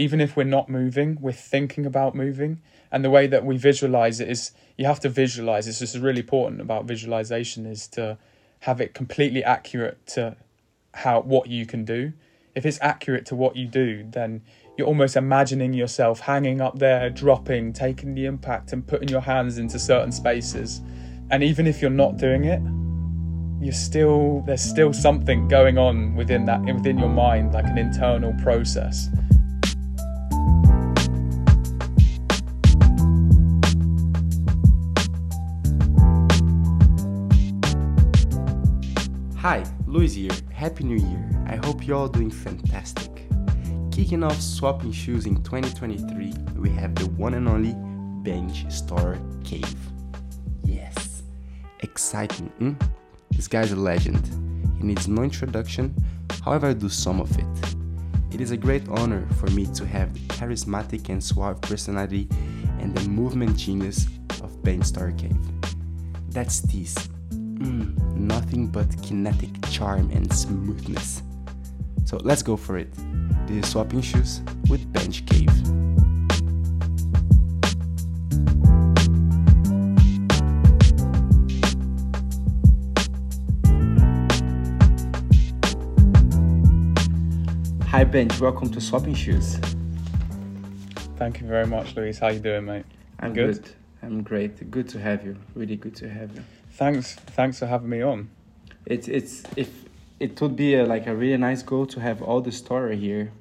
even if we're not moving, we're thinking about moving. And the way that we visualize it is you have to visualize. This is really important about visualization is to have it completely accurate to how what you can do. If it's accurate to what you do, then you're almost imagining yourself hanging up there, dropping, taking the impact, and putting your hands into certain spaces. And even if you're not doing it, you're still there's still something going on within that within your mind, like an internal process. Hi, Luis here. Happy New Year. I hope you're all doing fantastic. Kicking off swapping shoes in 2023, we have the one and only Benj Storror Cave. Yes, exciting. Hmm? This guy's a legend. He needs no introduction, however, I do some of it. It is a great honor for me to have the charismatic and suave personality and the movement genius of Benj Storror Cave. That's this Mm, nothing but kinetic charm and smoothness. So let's go for it. This is Swapping Shoes with Benj Cave. Hi Benj, welcome to Swapping Shoes. Thank you very much, Luis. How you doing, mate? I'm good? good. I'm great. Good to have you. Really good to have you. Thanks, thanks for having me on. It's it's if it would be a, like a really nice goal to have all the Storror here.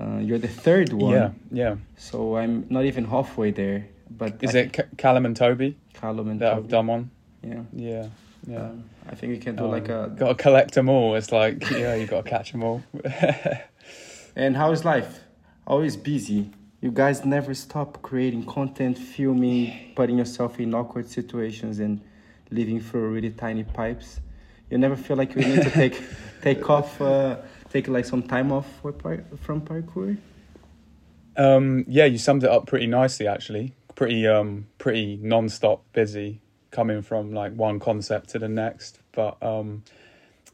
Uh, you're the third one. Yeah, yeah. So I'm not even halfway there. But is I it C- Callum and Toby? Callum and that Toby. have done one. Yeah, yeah, yeah. Um, I think we can do um, like a. Got to collect them all. It's like yeah, you got to catch them all. and how is life? Always busy. You guys never stop creating content, filming, putting yourself in awkward situations, and living through really tiny pipes. You never feel like you need to take take off, uh, take like some time off from parkour. Um, yeah, you summed it up pretty nicely, actually. Pretty um, pretty non-stop busy, coming from like one concept to the next. But um,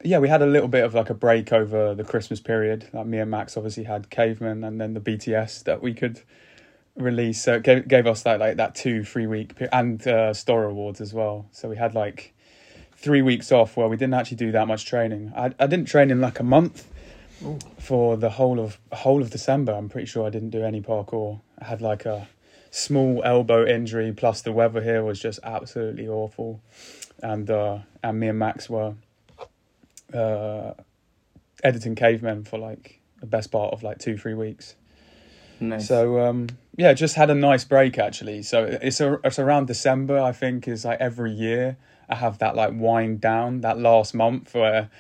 yeah, we had a little bit of like a break over the Christmas period. Like me and Max obviously had Caveman, and then the BTS that we could release. So it gave, gave us that like that two three week and uh, Storror Awards as well. So we had like three weeks off where we didn't actually do that much training. I I didn't train in like a month Ooh. for the whole of whole of December. I'm pretty sure I didn't do any parkour. I had like a small elbow injury plus the weather here was just absolutely awful, and uh, and me and Max were uh, editing Cavemen for like the best part of like two three weeks. Nice. So um, yeah, just had a nice break actually. So it's a, it's around December I think is like every year I have that like wind down that last month where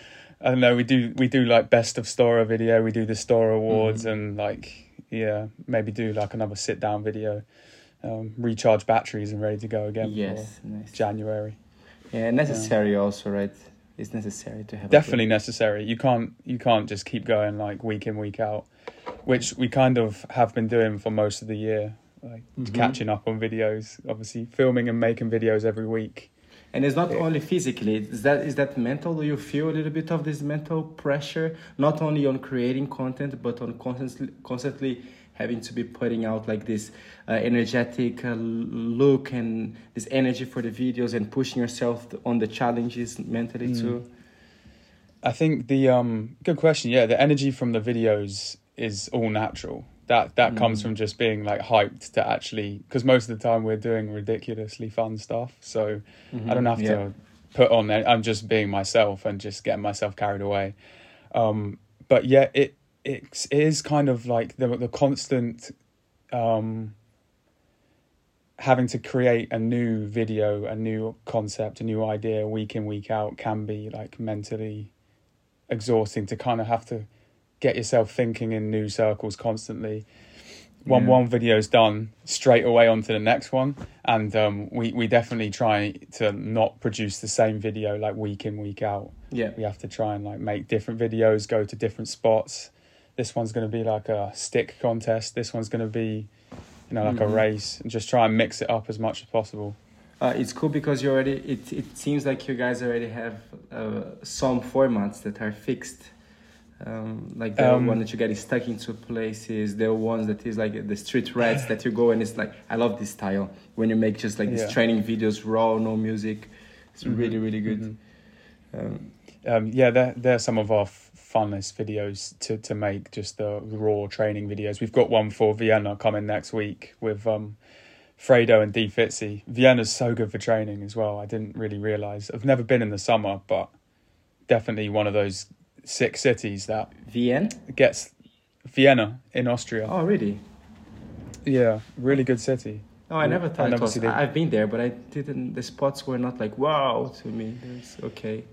I don't know we do we do like best of Storror video we do the Storror awards mm-hmm. and like yeah maybe do like another sit down video um, recharge batteries and ready to go again yes nice. January yeah necessary yeah. also right it's necessary to have definitely necessary you can't you can't just keep going like week in week out which we kind of have been doing for most of the year, like mm-hmm. catching up on videos, obviously filming and making videos every week. And it's not yeah. only physically, is that is that mental? Do you feel a little bit of this mental pressure, not only on creating content, but on constantly constantly having to be putting out like this uh, energetic uh, look and this energy for the videos and pushing yourself on the challenges mentally mm. too? I think the um good question. Yeah, the energy from the videos is all natural. That that mm. comes from just being like hyped to actually because most of the time we're doing ridiculously fun stuff. So mm-hmm. I don't have yeah. to put on. I'm just being myself and just getting myself carried away. Um, but yeah, it it is kind of like the the constant um, having to create a new video, a new concept, a new idea week in week out can be like mentally exhausting to kind of have to get yourself thinking in new circles constantly. When yeah. one is done, straight away onto the next one, and um, we we definitely try to not produce the same video like week in week out. Yeah, we have to try and like make different videos, go to different spots. This one's going to be like a stick contest. This one's going to be, you know, like mm-hmm. a race, and just try and mix it up as much as possible. Uh, it's cool because you already. It it seems like you guys already have uh, some formats that are fixed Um, like the Um, one that you get is stuck into places, the ones that is like the street rats that you go and it's like I love this style when you make just like Yeah. these training videos raw, no music. It's Mhm, really really good. mhm. Um, Um, yeah, they're they're some of our f- funnest videos to to make. Just the raw training videos. We've got one for Vienna coming next week with um, Fredo and D Fitzy. Vienna's so good for training as well. I didn't really realize. I've never been in the summer, but definitely one of those six cities that Vienna? gets Vienna in Austria. Oh really? Yeah, really good city. No, I never thought it was. see the- I've been there, but I didn't. The spots were not like wow to me. It's okay.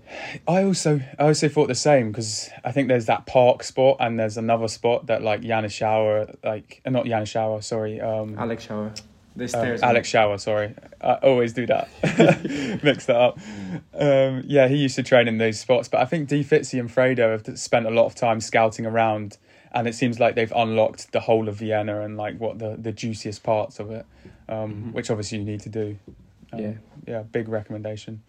I also I also thought the same because I think there's that park spot and there's another spot that like Janis Shower like uh, not Janis Shower sorry um, Alex Shower, um. Alex Shower sorry I always do that mix that up um, yeah he used to train in those spots but I think D Fitzy and Fredo have spent a lot of time scouting around and it seems like they've unlocked the whole of Vienna and like what the the juiciest parts of it um, Mhm. which obviously you need to do um, Yeah. yeah big recommendation.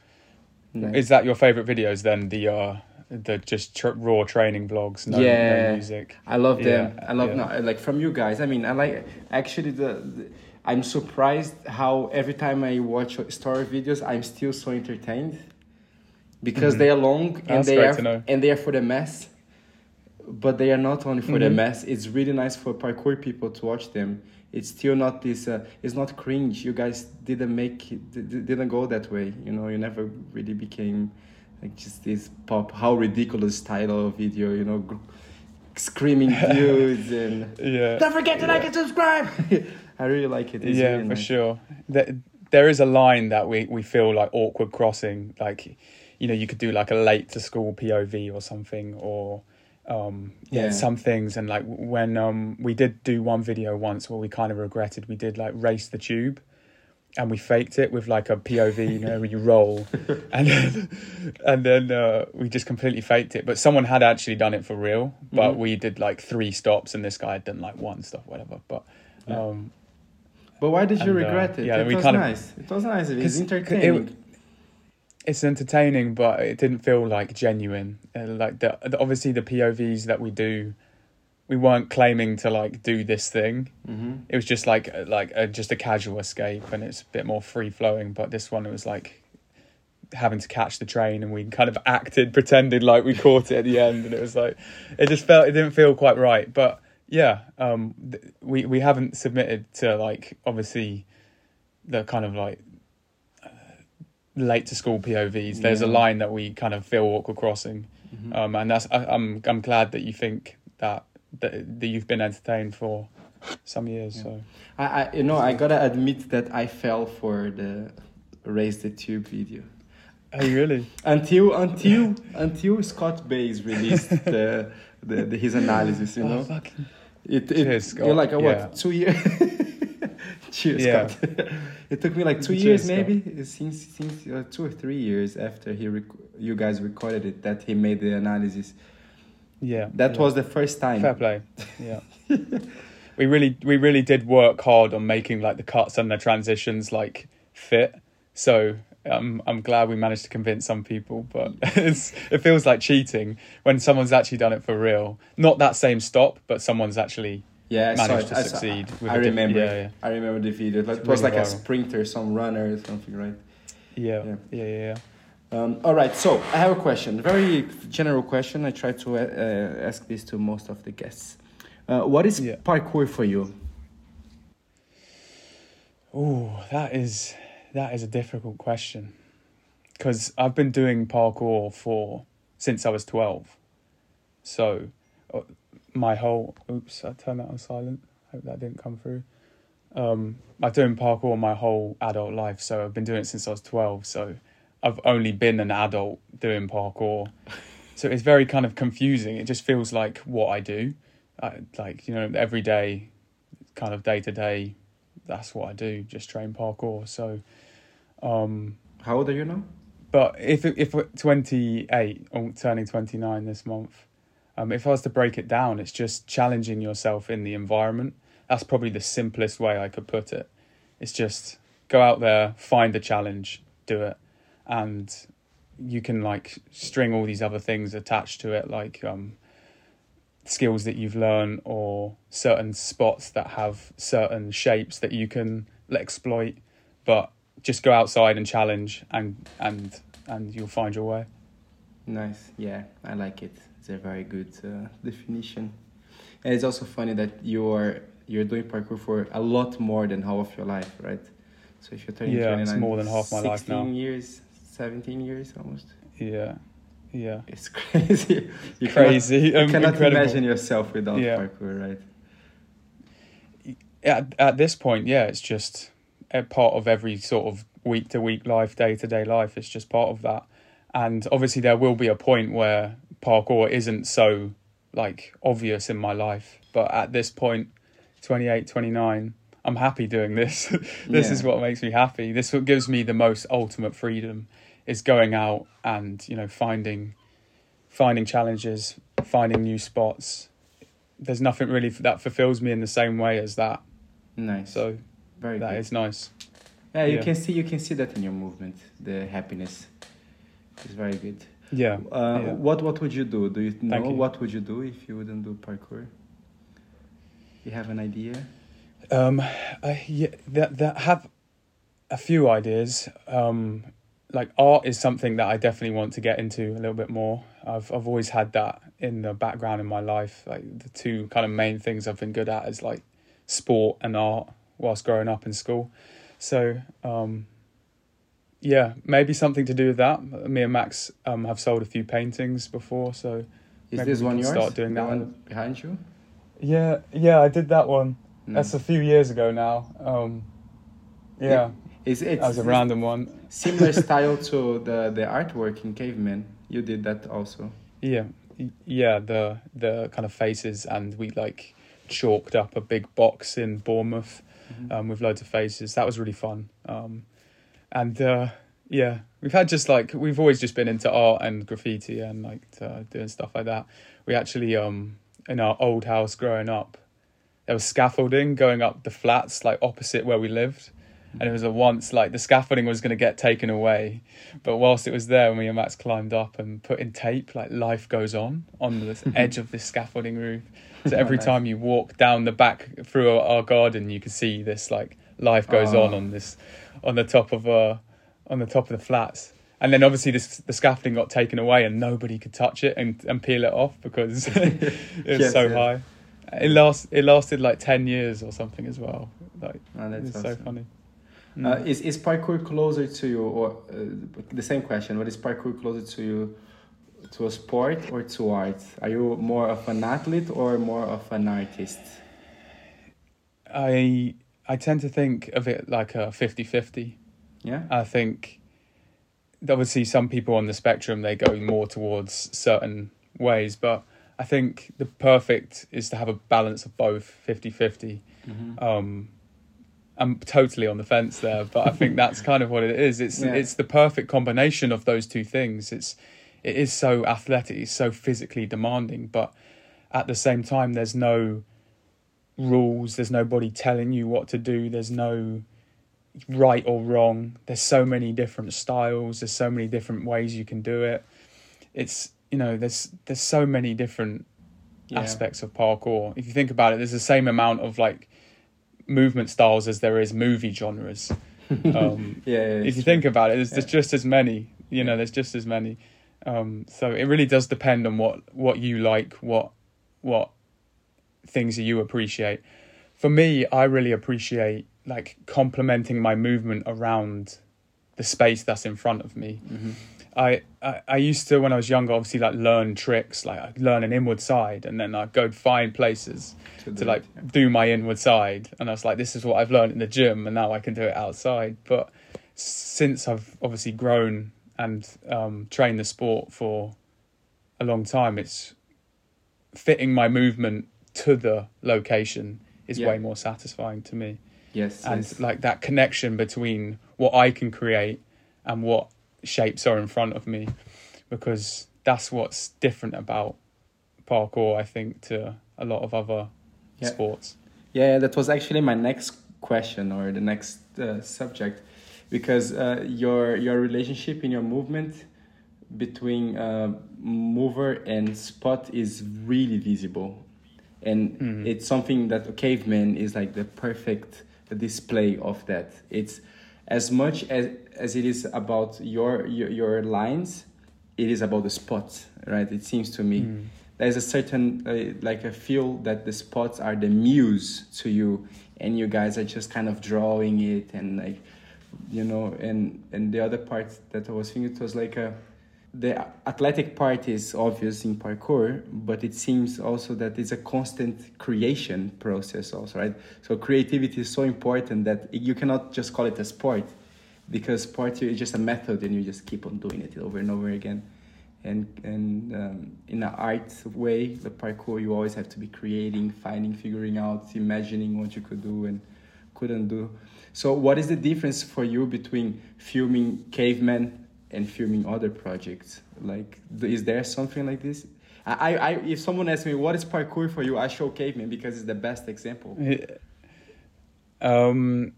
Nice. Is that your favorite videos then? The uh, the just tr- raw training vlogs, no, Yeah. no music. I love them. Yeah, I love yeah. no, like from you guys. I mean, I like actually the, the. I'm surprised how every time I watch Storror videos, I'm still so entertained because Mhm. they are long and That's they are and they are for the mess. But they are not only for the Mhm. mess. It's really nice for parkour people to watch them. It's still not this. Uh, it's not cringe. You guys didn't make it, didn't go that way. You know, you never really became like just this pop. How ridiculous title of video. You know, screaming dudes and Yeah, don't forget to like and subscribe. I really like it. It's yeah, really for nice. sure. There, there is a line that we we feel like awkward crossing. Like, you know, you could do like a late to school POV or something, or um, yeah, Yeah. some things. And like when um we did do one video once where we kind of regretted we did like race the tube. And we faked it with like a POV, you know, where you roll, and then, and then uh, we just completely faked it. But someone had actually done it for real. But Mhm. we did like three stops, and this guy had done like one stop, whatever. But um, But why did you And, uh, regret it? yeah, it we was kind of- nice. It was nice. It was it- entertaining. it's entertaining, but it didn't feel like genuine. Uh, like the, the obviously the POVs that we do, we weren't claiming to like do this thing. hmm It was just like uh, like a, just a casual escape, and it's a bit more free flowing. But this one, it was like having to catch the train, and we kind of acted, pretended like we caught it at the end, and it was like it just felt it didn't feel quite right. But yeah, um, th- we we haven't submitted to like obviously the kind of like uh, late to school POVs. There's a line that we kind of feel awkward crossing, hmm um, and that's I, I'm I'm glad that you think that that, that you've been entertained for some years. Yeah. So I, I, you know, I gotta admit that I fell for the raise the tube video oh really? until until until Scott Bays released the, the, the his analysis. You Oh, know, fucking- it, it Cheers, Scott. you're like uh, what Yeah. two years. Cheers, Yeah. Scott. it took me like two Cheers, years, Scott. maybe since since uh, two or three years after he rec- you guys recorded it that he made the analysis. yeah. That yeah. was the first time. fair play. Yeah. we really we really did work hard on making like the cuts and the transitions like fit. So um, I'm glad we managed to convince some people, but it's it feels like cheating when someone's actually done it for real. Not that same stop, but someone's actually Yeah, I managed to I saw- succeed with I diff- remember. yeah, yeah. I remember the video. Like, it was really like a sprinter, some runner or something, right? yeah, Yeah. yeah, yeah, yeah. Um, all right. So I have a question. Very general question. I try to uh, ask this to most of the guests. Uh, what is parkour for you? Oh, that is that is a difficult question because I've been doing parkour for since I was twelve. So, uh, my whole oops, I turned that on silent. I hope that didn't come through. Um, I've doing parkour my whole adult life, so I've been doing it since I was twelve. So, I've only been an adult doing parkour. So it's very kind of confusing. It just feels like what I do, I, like you know, every day, kind of day to day that's what I do, just train parkour. So, um, How old are you now? but if if we're 28 or turning 29 this month, um, if I was to break it down, it's just challenging yourself in the environment. That's probably the simplest way I could put it. It's just go out there, find a challenge, do it, and you can like string all these other things attached to it, like um, skills that you've learned or certain spots that have certain shapes that you can exploit but just go outside and challenge and and and you'll find your way Nice. Yeah, I like it. It's a very good uh, definition. And it's also funny that you're you're doing parkour for a lot more than half of your life, right? So if you're turning Yeah, 29, it's more than half my life now. 16 years, 17 years almost. yeah yeah It's crazy. You crazy Cannot, um, you cannot incredible. imagine yourself without Yeah. parkour, right? at, at this point yeah it's just part of every sort of week to week life day to day life it's just part of that. And obviously there will be a point where parkour isn't so like obvious in my life but at this point 28 29 i'm happy doing this. This is what makes me happy. This what gives me the most ultimate freedom is going out and you know finding finding challenges finding new spots. There's nothing really that fulfills me in the same way as that. Nice. so very that good. is nice. yeah, you yeah. can see you can see that in your movement. The happiness is very good. Yeah. Uh, yeah. What what would you do? Do you know you. what would you do if you wouldn't do parkour? You have an idea? Um, I yeah, that that have a few ideas. Um, like art is something that I definitely want to get into a little bit more. I've I've always had that in the background in my life. Like the two kind of main things I've been good at is like sport and art whilst growing up in school. So um, yeah, maybe something to do with that. Me and Max um, have sold a few paintings before, so Is Maybe this one yours? start doing the that. one behind you? yeah, yeah, I did that one. No. That's a few years ago now. Um, yeah, Is it that was a random one. similar style to the the artwork in Caveman? You did that also. Yeah, yeah. The the kind of faces, and we like chalked up a big box in Bournemouth Mhm. um, with loads of faces. That was really fun. Um, and uh, yeah, we've had just like we've always just been into art and graffiti and like uh, doing stuff like that. We actually um in our old house growing up, there was scaffolding going up the flats like opposite where we lived. And it was a once like the scaffolding was going to get taken away, but whilst it was there, me and Max climbed up and put in tape like "Life Goes On" on the edge of this scaffolding roof. So every time you walk down the back through our, our garden, you can see this like "Life Goes On" Oh. on this on the top of uh on the top of the flats. And then obviously this the scaffolding got taken away and nobody could touch it and, and peel it off because it was Yes, so yeah. high. It last it lasted like ten years or something as well. Like Oh, it's awesome. so funny. Uh, Mm. is is parkour closer to you, or uh, the same question? What is parkour closer to you, to a sport or to art? Are you more of an athlete or more of an artist? I I tend to think of it like a 50-50. Yeah. I think obviously some people on the spectrum they go more towards certain ways, but I think the perfect is to have a balance of both 50-50. Mhm. Um I'm totally on the fence there, but I think that's kind of what it is. It's Yeah. it's the perfect combination of those two things. It's it is so athletic, it's so physically demanding, but at the same time there's no rules, there's nobody telling you what to do, there's no right or wrong. There's so many different styles, there's so many different ways you can do it. It's you know, there's there's so many different Yeah. aspects of parkour. If you think about it, there's the same amount of like movement styles as there is movie genres. Um, Yeah. yeah, if you true. think about it, there's, there's just as many. You know, there's just as many. Um, so it really does depend on what what you like, what what things you appreciate. For me, I really appreciate like complementing my movement around the space that's in front of me. Mhm. I, I I used to when I was younger, obviously like learn tricks, like I'd learn an inward side, and then I'd go find places To to like it, do my inward side and i was like this is what i've learned in the gym and now i can do it outside but since i've obviously grown and um, trained the sport for a long time it's fitting my movement to the location is Yeah. way more satisfying to me Yes. and yes. like that connection between what i can create and what shapes are in front of me because that's what's different about parkour i think to a lot of other Yeah. sports Yeah, that was actually my next question or the next uh, subject, because uh, your your relationship in your movement between uh, mover and spot is really visible, and Mhm. it's something that a caveman is like the perfect display of that. It's as much as as it is about your your, your lines, it is about the spots, right? It seems to me Mm. there's a certain uh, like a feel that the spots are the muse to you and you guys are just kind of drawing it and like you know and and the other part that i was thinking it was like a the athletic part is obvious in parkour but it seems also that it's a constant creation process also right? So creativity is so important that you cannot just call it a sport because sport is just a method and you just keep on doing it over and over again. And and um, in an art way the parkour you always have to be creating finding figuring out imagining what you could do and couldn't do. So what is the difference for you between filming caveman and filming other projects like is there something like this? I, I if someone asks me what is parkour for you? I show caveman because it's the best example. Um,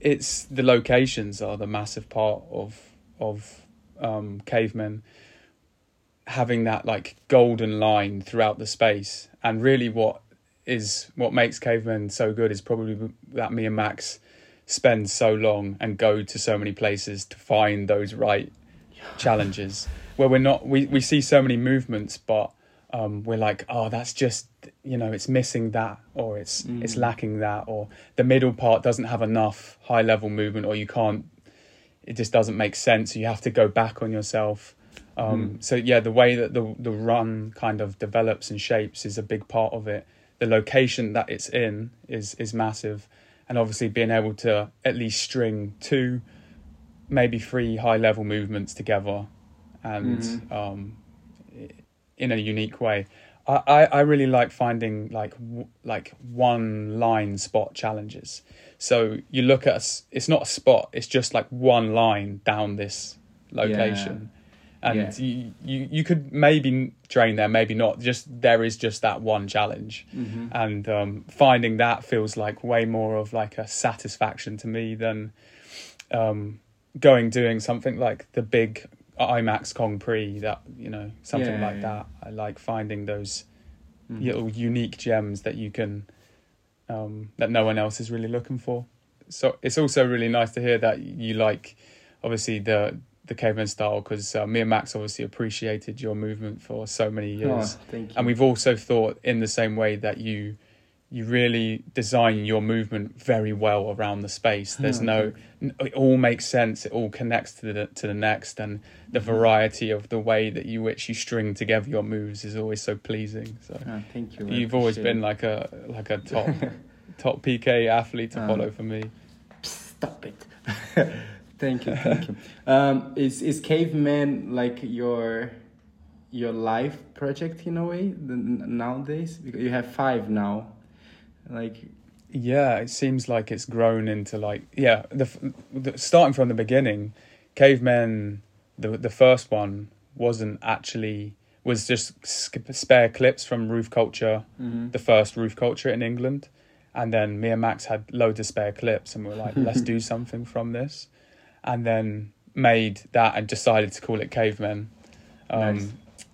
it's the locations are the massive part of of um, cavemen having that like golden line throughout the space, and really what is what makes cavemen so good is probably that me and Max spend so long and go to so many places to find those right challenges where we're not we, we see so many movements but um, we're like oh that's just you know it's missing that or it's it's Mm. lacking that or the middle part doesn't have enough high level movement or you can't it just doesn't make sense you have to go back on yourself um, Mm. so yeah the way that the the run kind of develops and shapes is a big part of it the location that it's in is is massive and obviously being able to at least string two maybe three high level movements together and Mhm. um, in a unique way. I, I, I really like finding like w- like one line spot challenges. So you look at a it's not a spot it's just like one line down this location and Yeah. you, you you could maybe train there maybe not just there is just that one challenge mm-hmm. and um, finding that feels like way more of like a satisfaction to me than um, going doing something like the big IMAX Kong Pre that you know something Yeah, like yeah. that. I like finding those Mhm. little unique gems that you can um, that no one else is really looking for. So it's also really nice to hear that you like obviously the the caveman style because uh, me and Max obviously appreciated your movement for so many years. Oh, thank you. And we've also thought in the same way that you you really design your movement very well around the space. There's Oh, no it all makes sense. It all connects to the to the next. And the variety of the way that you which you string together your moves is always so pleasing. So Oh, thank you. You've always been like a like a top top pk athlete to Um, follow for me. Stop it. thank you, thank you. Um, is is caveman like your your life project in a way the, nowadays? Because you have five now. Like Yeah, it seems like it's grown into like yeah. The, the starting from the beginning, cavemen, the the first one wasn't actually was just spare clips from Roof Culture, mhm. the first Roof Culture in England, and then me and Max had loads of spare clips, and we were like, let's do something from this, and then made that and decided to call it Cavemen. Um, Nice.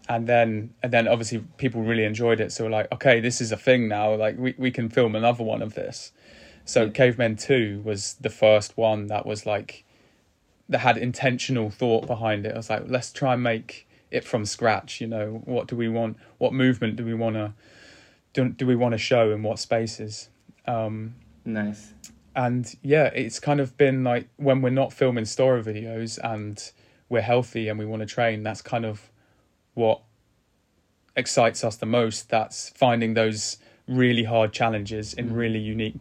and then and then obviously people really enjoyed it so we're like okay this is a thing now like we, we can film another one of this so Yeah. cavemen 2 was the first one that was like that had intentional thought behind it i was like let's try and make it from scratch you know what do we want what movement do we want to do, do we want to show in what spaces um nice. And yeah it's kind of been like when we're not filming Storror videos and we're healthy and we want to train that's kind of what excites us the most that's finding those really hard challenges in Mhm. really unique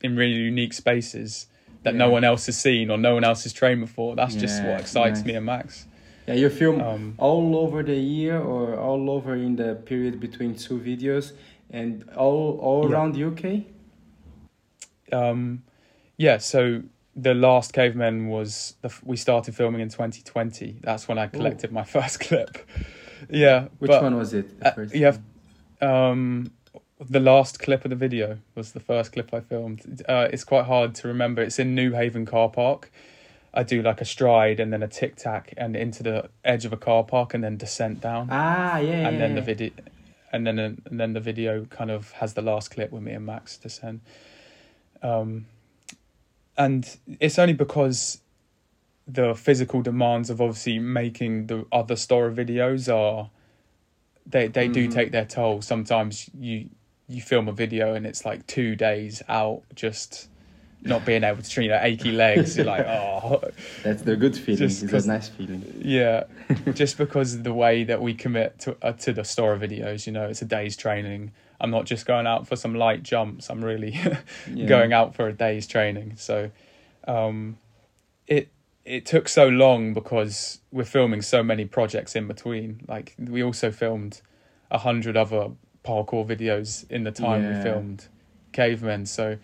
in really unique spaces that no one else has seen or no one else has trained before that's just what excites nice. me and max Yeah, you film um all over the year or all over in the period between two videos and all all Yeah. around the UK. um yeah so the last cavemen was the, we started filming in 2020 that's when i collected my first clip yeah Which but- one was it? The Uh, have- Um, the last clip of the video was the first clip I filmed. Uh, it's quite hard to remember. It's in Newhaven car park. I do like a stride and then a tic tac and into the edge of a car park and then descent down. Ah, yeah. and yeah, then the video and then and then the video kind of has the last clip with me and Max descend. Um, and it's only because the physical demands of obviously making the other Storror videos are they they do Mhm. take their toll. Sometimes you you film a video and it's like two days out just not being able to train your achy legs. You're like, oh, That's the good feeling. Just It's 'cause- a nice feeling. yeah, just because of the way that we commit to uh, to the Storror videos, you know, it's a day's training. I'm not just going out for some light jumps. I'm really Yeah. going out for a day's training. So, um, it it took so long because we're filming so many projects in between. Like we also filmed a hundred other parkour videos in the time we filmed Cavemen. So,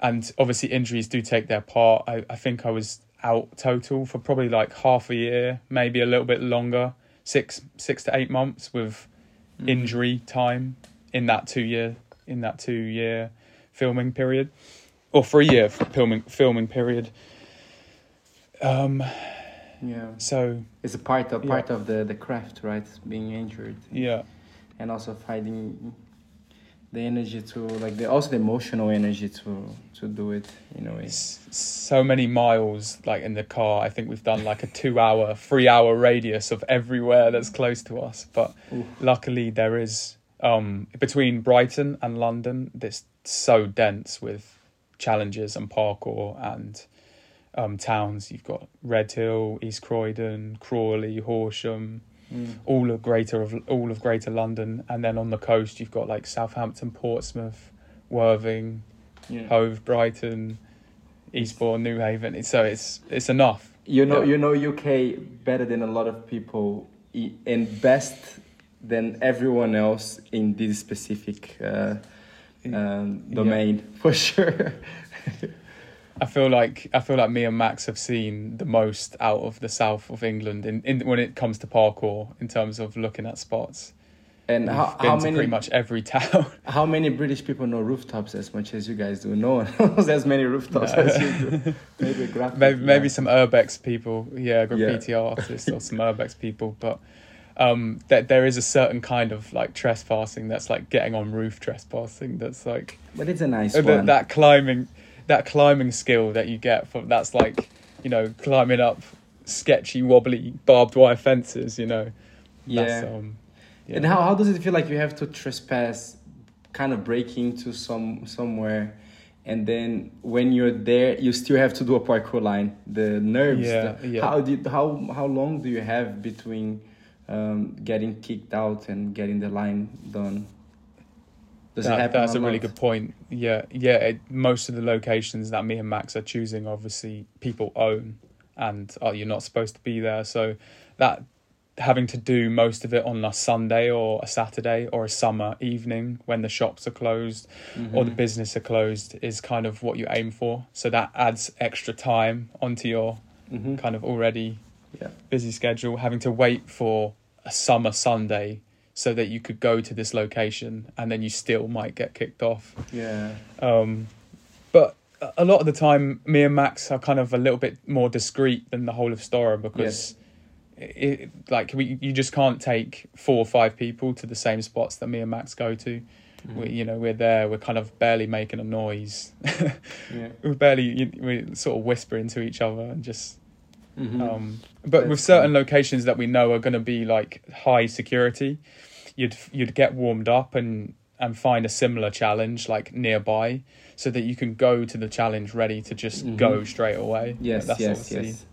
and obviously injuries do take their part. I, I think I was out total for probably like half a year, maybe a little bit longer, six six to eight months with Mhm. injury time in that two year in that two year filming period or three year filming filming period. Um. Yeah. So It's a part of Yeah. part of the the craft, right? Being injured yeah, and also finding the energy to like the also the emotional energy to to do it in a way. s- so many miles like in the car. I think we've done like a two hour, three hour radius of everywhere that's close to us. But Oof. luckily there is um between Brighton and London. This so dense with challenges and parkour and um towns. You've got Redhill, East Croydon, Crawley, Horsham. Mm. all of greater of all of Greater London, and then on the coast you've got like Southampton, Portsmouth, Worthing, Yeah. Hove, Brighton, Eastbourne, Newhaven. It's- So it's it's enough. You know, Yeah. you know UK better than a lot of people, i- and best than everyone else in this specific uh, um, domain for sure. I feel like I feel like me and Max have seen the most out of the south of England in, in when it comes to parkour in terms of looking at spots. and We've how, how many pretty much every town. how many British people know rooftops as much as you guys do? No one knows as many rooftops No. as you do. Maybe maybe maybe some urbex people, yeah, graffiti artists or some urbex people, but um that there is a certain kind of like trespassing that's like getting on roof trespassing that's like But it's a nice uh, one. that, climbing that climbing skill that you get from that's like you know climbing up sketchy wobbly barbed wire fences you know that's, yeah. um, yeah. And how, how does it feel like you have to trespass, kind of break into some somewhere, and then when you're there, you still have to do a parkour line. The nerves. Yeah, the- yeah. How did how how long do you have between um, getting kicked out and getting the line done? Does That- happen? that's a really good point. Yeah, yeah. It, most of the locations that me and Max are choosing, obviously, people own, and uh, you're not supposed to be there. So that having to do most of it on a Sunday or a Saturday or a summer evening when the shops are closed or the Mhm. business are closed is kind of what you aim for. So that adds extra time onto your Mhm. kind of already Yeah. busy schedule, having to wait for a summer Sunday so that you could go to this location and then you still might get kicked off. Yeah. Um, but a- lot of the time, me and Max are kind of a little bit more discreet than the whole of Storror because. It, like we, you just can't take four or five people to the same spots that me and Max go to. Mm-hmm. We, you know, we're there. We're kind of barely making a noise. Yeah. we're barely we sort of whispering to each other and just Mhm. um, but with certain locations that we know are going to be like high security, you'd you'd get warmed up and and find a similar challenge like nearby, so that you can go to the challenge ready to just Mhm. go straight away. yes. that's yes. obviously Yes.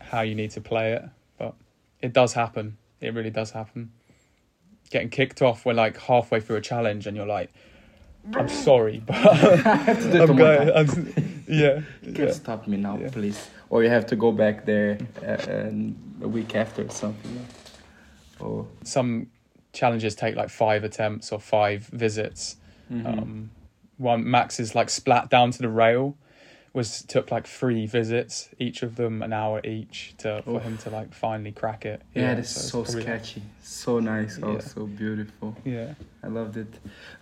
how you need to play it. But it does happen. It really does happen. Getting kicked off when like halfway through a challenge and you're like, I'm sorry, but I have to do it I'm going. I'm, yeah, You can yeah. stop me now, Yeah. please. Or you have to go back there uh, and a week after or something. Or some challenges take like five attempts or five visits. Mm-hmm. Um, one Max is like splat down to the rail was took like three visits, each of them an hour each to for Oof. him to like finally crack it. yeah, that's it's so like- sketchy, so nice, Yeah. also beautiful. Yeah, I loved it.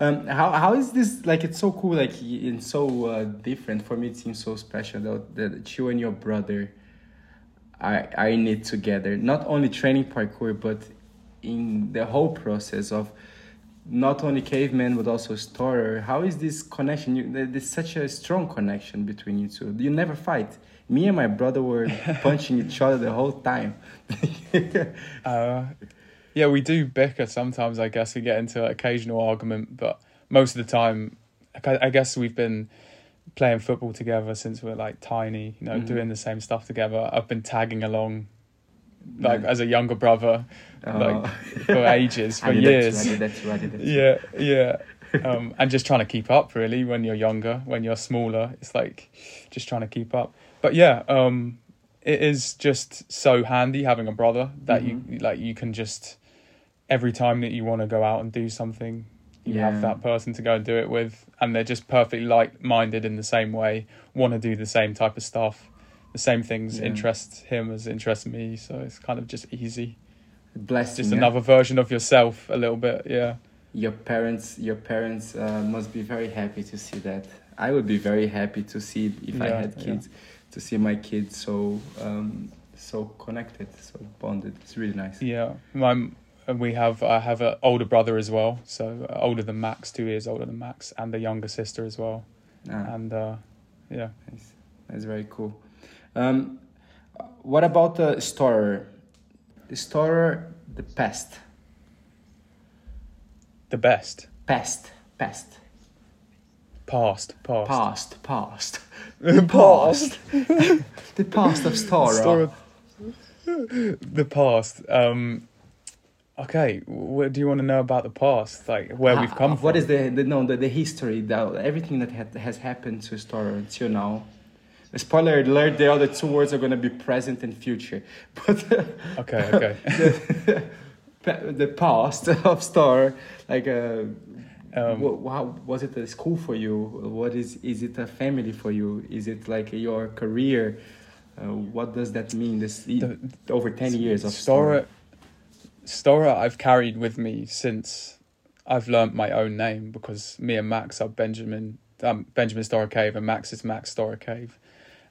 Um, how how is this? Like, it's so cool. Like, and so uh, different. For me, it seems so special that, that you and your brother are, are in it together. Not only training parkour, but in the whole process of not only caveman but also Storror. How is this connection? You, there's such a strong connection between you two. You never fight. Me and my brother were punching each other the whole time. uh, yeah, we do bicker sometimes. I guess we get into an occasional argument, but most of the time, I guess we've been playing football together since we are like tiny. You know, mm-hmm. doing the same stuff together. I've been tagging along, like as a younger brother, oh. like for ages, for years. Yeah, yeah. Um, and just trying to keep up really when you're younger when you're smaller it's like just trying to keep up but yeah um, it is just so handy having a brother that mm-hmm. you like you can just every time that you want to go out and do something, you yeah. have that person to go and do it with, and they're just perfectly like minded in the same way, want to do the same type of stuff. The same things yeah. interest him as interest me, so it's kind of just easy. Blessing, just another version of yourself, a little bit, yeah. Your parents, your parents uh, must be very happy to see that. I would be very happy to see if yeah, I had kids, to see my kids so um, so connected, so bonded. It's really nice. Yeah, my we have I have an older brother as well, so uh, older than Max, two years older than Max, and a younger sister as well. Ah. And uh, yeah, that's, that's very cool. Um, what about the Storror? The Storror, the pest. The best. Pest, pest. Past, past. Past, past. the past. the past of Storror. the past. Um, Okay, what do you want to know about the past, like where we've come from? What is the, the no the, the history, the, everything that had, has happened to Storror until now? Spoiler alert: the other two words are going to be present and future. But okay, okay. the, the past of Storror, like uh, um, what, how, was it a school for you? What is is it a family for you? Is it like your career? Uh, what does that mean? This the, over ten years of Storror. Storror Storror I've carried with me since I've learnt my own name because me and Max are Benjamin um, Benjamin Storror Cave and Max is Max Storror Cave,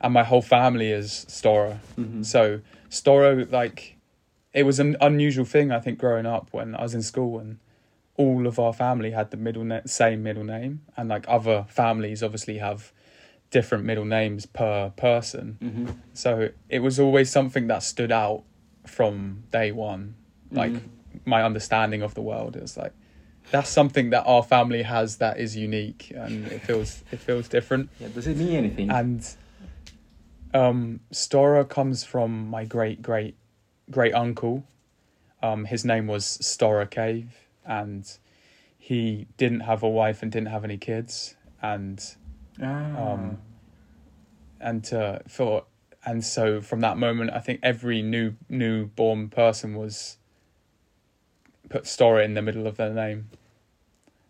and my whole family is Storror. Mm-hmm. So Storror like it was an unusual thing I think growing up when I was in school and all of our family had the middle na- same middle name and like other families obviously have different middle names per person. Mm-hmm. So it was always something that stood out from day one like mm. my understanding of the world is like that's something that our family has that is unique and it feels it feels different yeah does it mean anything and um Storror comes from my great great great uncle um his name was Storror cave and he didn't have a wife and didn't have any kids and ah. um and to for and so from that moment i think every new newborn person was put Storror in the middle of their name.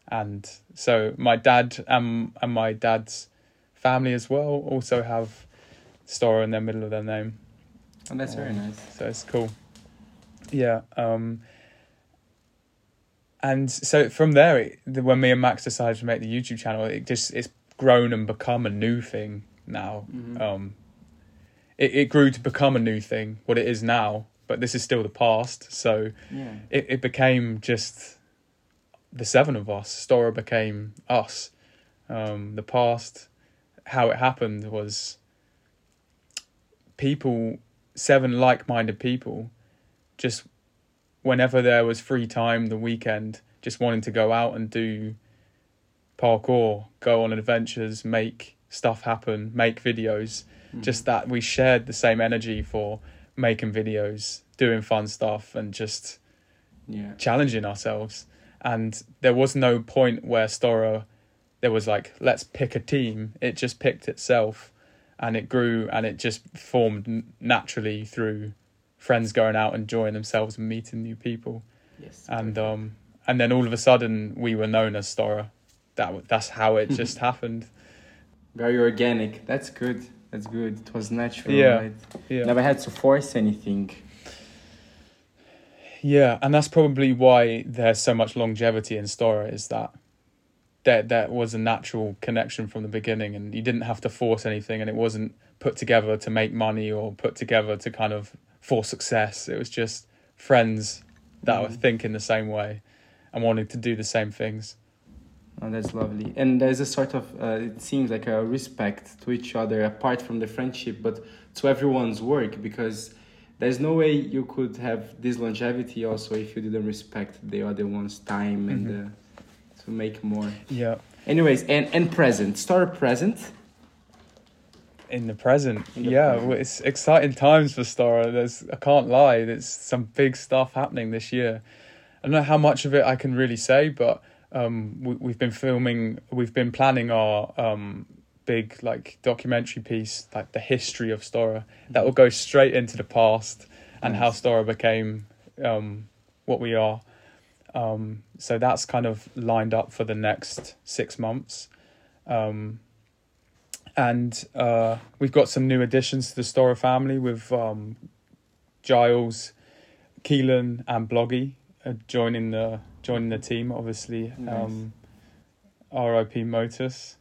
And so my dad and, and my dad's family as well also have Storror in the middle of their name. And oh, that's very nice. So it's cool. Yeah. Um, and so from there, it, when me and Max decided to make the YouTube channel, it just it's grown and become a new thing now. Mm-hmm. Um, it, it grew to become a new thing, what it is now but this is still the past. So yeah. it, it became just the seven of us. Storror became us. Um, the past, how it happened was people, seven like minded people, just whenever there was free time the weekend, just wanting to go out and do parkour, go on adventures, make stuff happen, make videos. Mm-hmm. Just that we shared the same energy for making videos, doing fun stuff, and just yeah. challenging ourselves. And there was no point where Storror, there was like, let's pick a team. It just picked itself, and it grew, and it just formed naturally through friends going out and enjoying themselves and meeting new people. Yes. And um, and then all of a sudden we were known as Storror. That that's how it just happened. Very organic. That's good. That's good. It was natural. Yeah. Right? Yeah. Never had to force anything. Yeah, and that's probably why there's so much longevity in Storror is that that that was a natural connection from the beginning, and you didn't have to force anything, and it wasn't put together to make money or put together to kind of for success. It was just friends that were Mhm. thinking the same way and wanting to do the same things. Oh, that's lovely. And there's a sort of, uh, it seems like a respect to each other apart from the friendship, but to everyone's work because there's no way you could have this longevity also if you didn't respect the other one's time and Mhm. To make more. Yeah. Anyways, and, and present, store present. In the present, In the yeah, present. it's exciting times for Storror. There's, I can't lie, there's some big stuff happening this year. I don't know how much of it I can really say, but um, we, we've been filming, we've been planning our um, big like documentary piece, like the history of Storror, that will go straight into the past and how Storror became um, what we are. Um, so that's kind of lined up for the next six months. Um, and uh, we've got some new additions to the Storror family with um, Giles, Keelan, and Bloggy uh, joining the joining the team. Obviously, Nice. um, RIP Motus,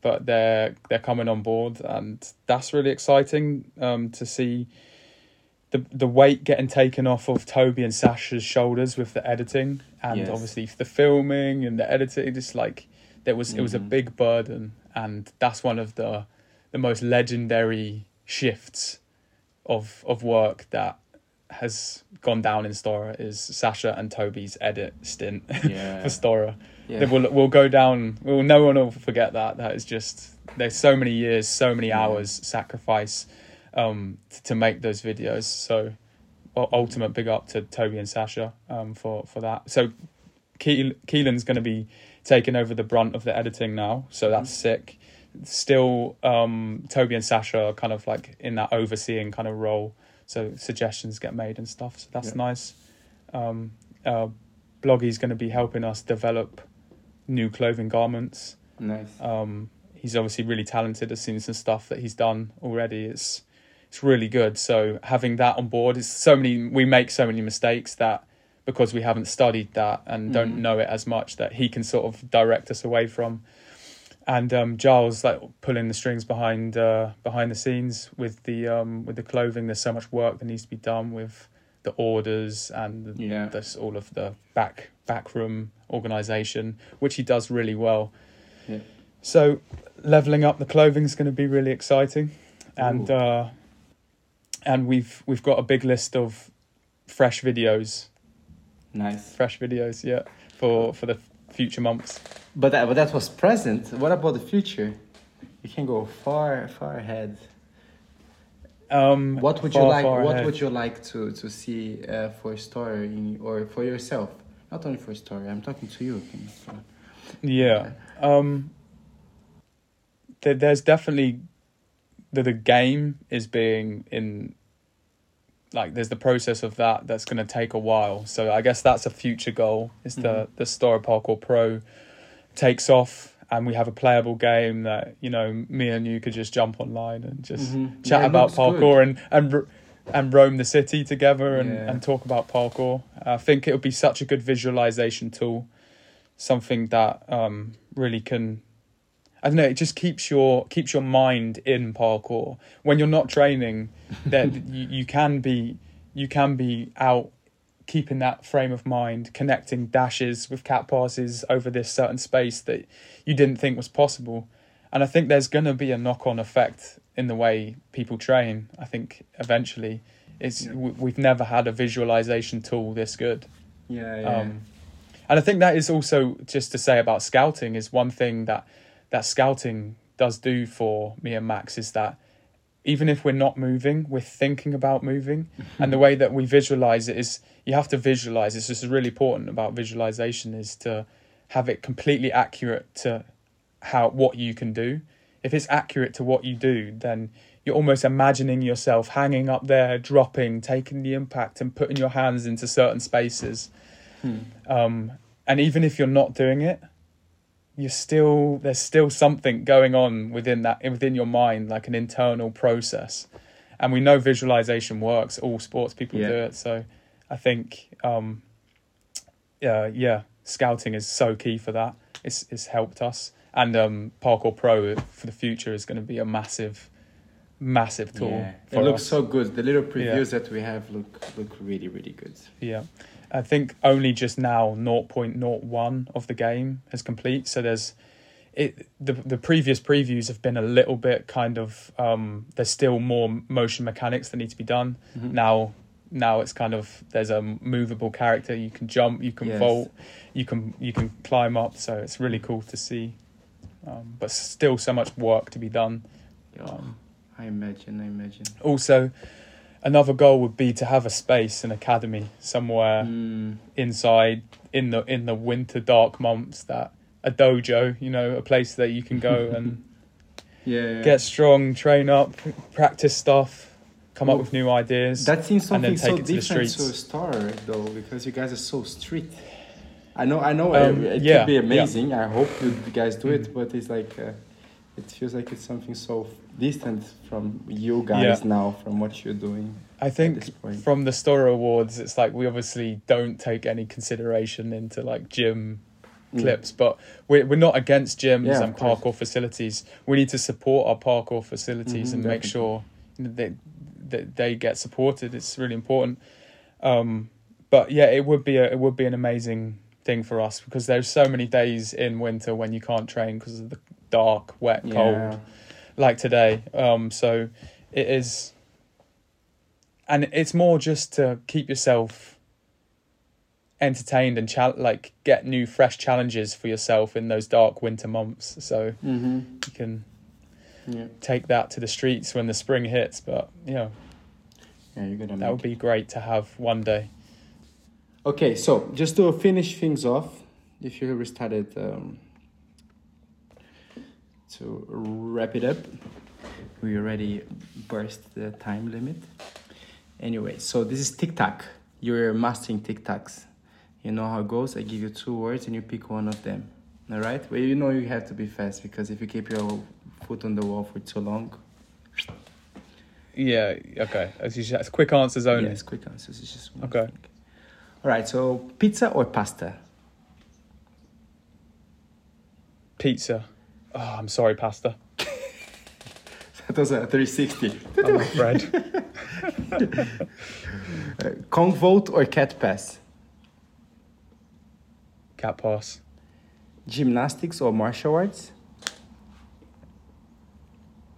but they're they're coming on board, and that's really exciting um, to see. The, the weight getting taken off of Toby and Sasha's shoulders with the editing and Yes. obviously the filming and the editing just like there was it was a Mhm. big burden and that's one of the the most legendary shifts of of work that has gone down in Storror is Sasha and Toby's edit stint Yeah. for Storror. yeah. They will will go down. Well, no one will forget that. That is just there's so many years, so many Yeah. hours sacrifice um, t- to make those videos. So, ultimate big up to Toby and Sasha um, for for that. So, Keel- Keelan's going to be taking over the brunt of the editing now. So that's sick. Still, um, Toby and Sasha are kind of like in that overseeing kind of role. So suggestions get made and stuff. So that's Yeah. nice. Um, uh, Bloggy's going to be helping us develop new clothing garments. nice. Um, he's obviously really talented. I've seen some stuff that he's done already. It's it's really good. So having that on board is so many. We make so many mistakes that because we haven't studied that and don't Mhm. know it as much that he can sort of direct us away from. And um, Giles like pulling the strings behind uh, behind the scenes with the um, with the clothing. There's so much work that needs to be done with the orders and the, Yeah. this all of the back backroom organization, which he does really well. Yeah. So leveling up the clothing is going to be really exciting, and uh, and we've we've got a big list of fresh videos, Nice. fresh videos, yeah, for for the future months. But that, but that was present. What about the future? You can go far, far ahead. Um, What would you like? What ahead. would you like to to see uh, for a story in, or for yourself? Not only for a story. I'm talking to you. So. Yeah. Um there, there's definitely the the game is being in like there's the process of that that's going to take a while. So I guess that's a future goal is the Mhm. the Storror Parkour Pro takes off and we have a playable game that you know me and you could just jump online and just Mhm. chat Yeah, about parkour good. and and and roam the city together and, Yeah. and talk about parkour. I think it would be such a good visualization tool, something that um, really can. I don't know. It just keeps your keeps your mind in parkour when you're not training. That you, you can be you can be out keeping that frame of mind, connecting dashes with cat passes over this certain space that you didn't think was possible. And I think there's going to be a knock on effect in the way people train. I think eventually it's Yeah. we've never had a visualization tool this good. Yeah, yeah. Um, and I think that is also just to say about scouting is one thing that that scouting does do for me and Max is that even if we're not moving, we're thinking about moving, and the way that we visualize it is you have to visualize. It's just really important about visualization is to have it completely accurate to how what you can do. If it's accurate to what you do, then you're almost imagining yourself hanging up there, dropping, taking the impact, and putting your hands into certain spaces. Hmm. Um, and even if you're not doing it, you're still there's still something going on within that within your mind, like an internal process. And we know visualization works. All sports people Yeah. do it. So I think, um, yeah, yeah, scouting is so key for that. it's it's helped us. And um, Parkour Pro for the future is going to be a massive, massive tool. Yeah, it looks us. so good. The little previews Yeah. that we have look look really really good. Yeah. I think only just now 0.01 of the game has complete. So there's it the the previous previews have been a little bit kind of um there's still more motion mechanics that need to be done. Mhm. Now now it's kind of there's a movable character, you can jump, you can Yes. vault, you can you can climb up, so it's really cool to see. Um, but still so much work to be done. Yeah, Um, I imagine. I imagine. also another goal would be to have a space, an academy somewhere Mm, inside in the in the winter dark months that a dojo you know a place that you can go and yeah, yeah. get strong train up practice stuff come up with new ideas That seems and then something so it to different to, a star though, because you guys are so strict. I know, I know, Um, it, it yeah, could be yeah. amazing. I hope you guys do it, Mhm. but it's like uh, it feels like it's something so distant from you guys Yeah. now, from what you're doing. i think from the Storror Awards it's like we obviously don't take any consideration into like gym Mm. clips but we're, we're not against gyms Yeah, and course. parkour facilities we need to support our parkour facilities Mhm, and make sure that that they get supported it's really important um but yeah it would be a it would be an amazing thing for us because there's so many days in winter when you can't train because of the dark wet Yeah. cold like today um so it is and it's more just to keep yourself entertained and chal- like get new fresh challenges for yourself in those dark winter months so Mm-hmm. you can Yeah. take that to the streets when the spring hits but yeah Yeah, you're gonna that would be great to have one day Okay, so just to finish things off, if you restarted um, to wrap it up, we already burst the time limit. Anyway, so this is TikTok. You're mastering TikToks. You know how it goes. I give you two words and you pick one of them. All right? Well, you know you have to be fast because if you keep your foot on the wall for too long, yeah okay as you said, quick answers only yes, quick answers. It's just one Okay. thing. All right, so pizza or pasta? pizza oh i'm sorry pasta That was a 360. i love bread Uh, Kong vault or cat pass? cat pass Gymnastics or martial arts?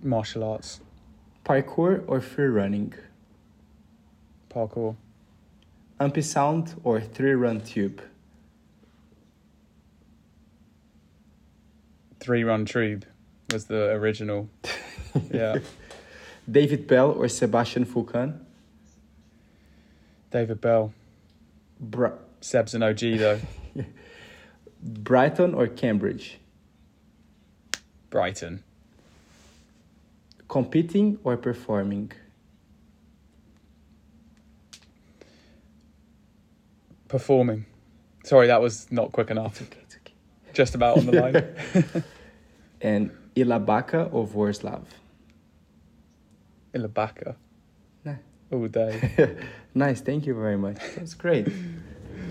martial arts Parkour or free running? parkour Ampisound or three run tube? Three run tube was the original yeah David Belle or Sebastian Foucan? david belle seb's an og though Brighton or Cambridge? brighton Competing or performing? performing sorry that was not quick enough. Just about on the line And Ilabaka or Vorslav? ilabaka Nah. all day nice, thank you very much. That's great.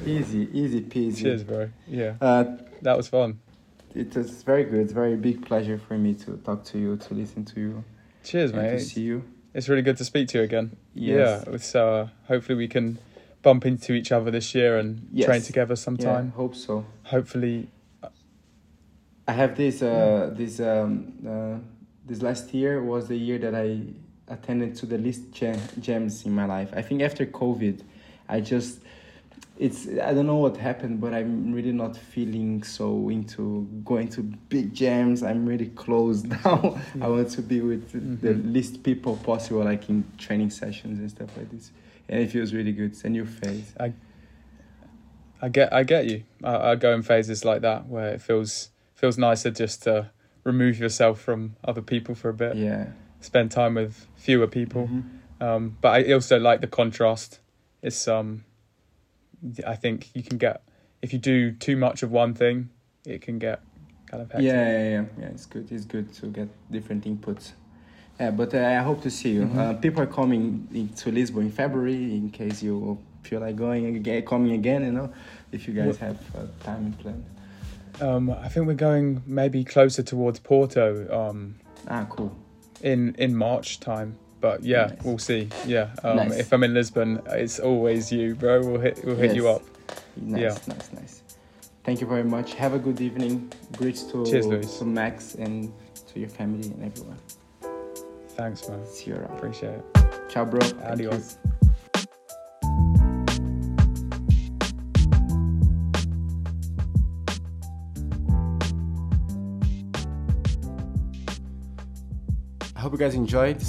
easy, easy peasy. cheers bro yeah Uh, that was fun it was very good. It's very big pleasure for me to talk to you, to listen to you, cheers mate to It's- see you. it's really good to speak to you again Yes. yeah So uh hopefully we can bump into each other this year and Yes. train together sometime Yeah, hope so. hopefully I have this. Uh, this um, uh, this last year was the year that I attended to the least jams in my life. I think after COVID, I just it's I don't know what happened, but I'm really not feeling so into going to big jams. I'm really closed now. I want to be with the Mhm. least people possible, like in training sessions and stuff like this. And it feels really good. It's a new phase. I get I get you. I, I go in phases like that where it feels feels nicer just to remove yourself from other people for a bit, Yeah. spend time with fewer people. Mhm. Um, but I also like the contrast. It's um, I think you can get if you do too much of one thing, it can get kind of hectic. Yeah, yeah, yeah, yeah. It's good. It's good to get different inputs. Yeah, but uh, I hope to see you. Mhm. Uh, people are coming to Lisbon in February. In case you feel like going again, coming again, you know, if you guys have uh, time and plan. Um, I think we're going maybe closer towards Porto um, Ah, cool. in in March time. But yeah, Nice. we'll see. Yeah, um, Nice. if I'm in Lisbon, it's always you, bro. We'll hit we'll hit you up. Nice, Yeah. nice, nice. Thank you very much. Have a good evening. Greets to, Cheers, to Max and to your family and everyone. Thanks, man. See you around. Appreciate it. Ciao, bro. Adios. Hope you guys enjoyed.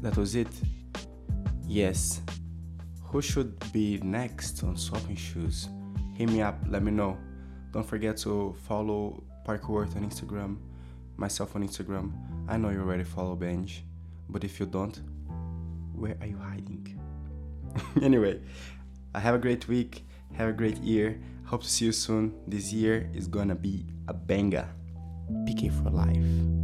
That was it. Yes. Who should be next on swapping shoes? Hit me up, let me know. Don't forget to follow Parkour Earth on Instagram, myself on Instagram. I know you already follow Benj, but if you don't, where are you hiding? anyway, I have a great week, have a great year. Hope to see you soon. This year is gonna be a banger. PK for life.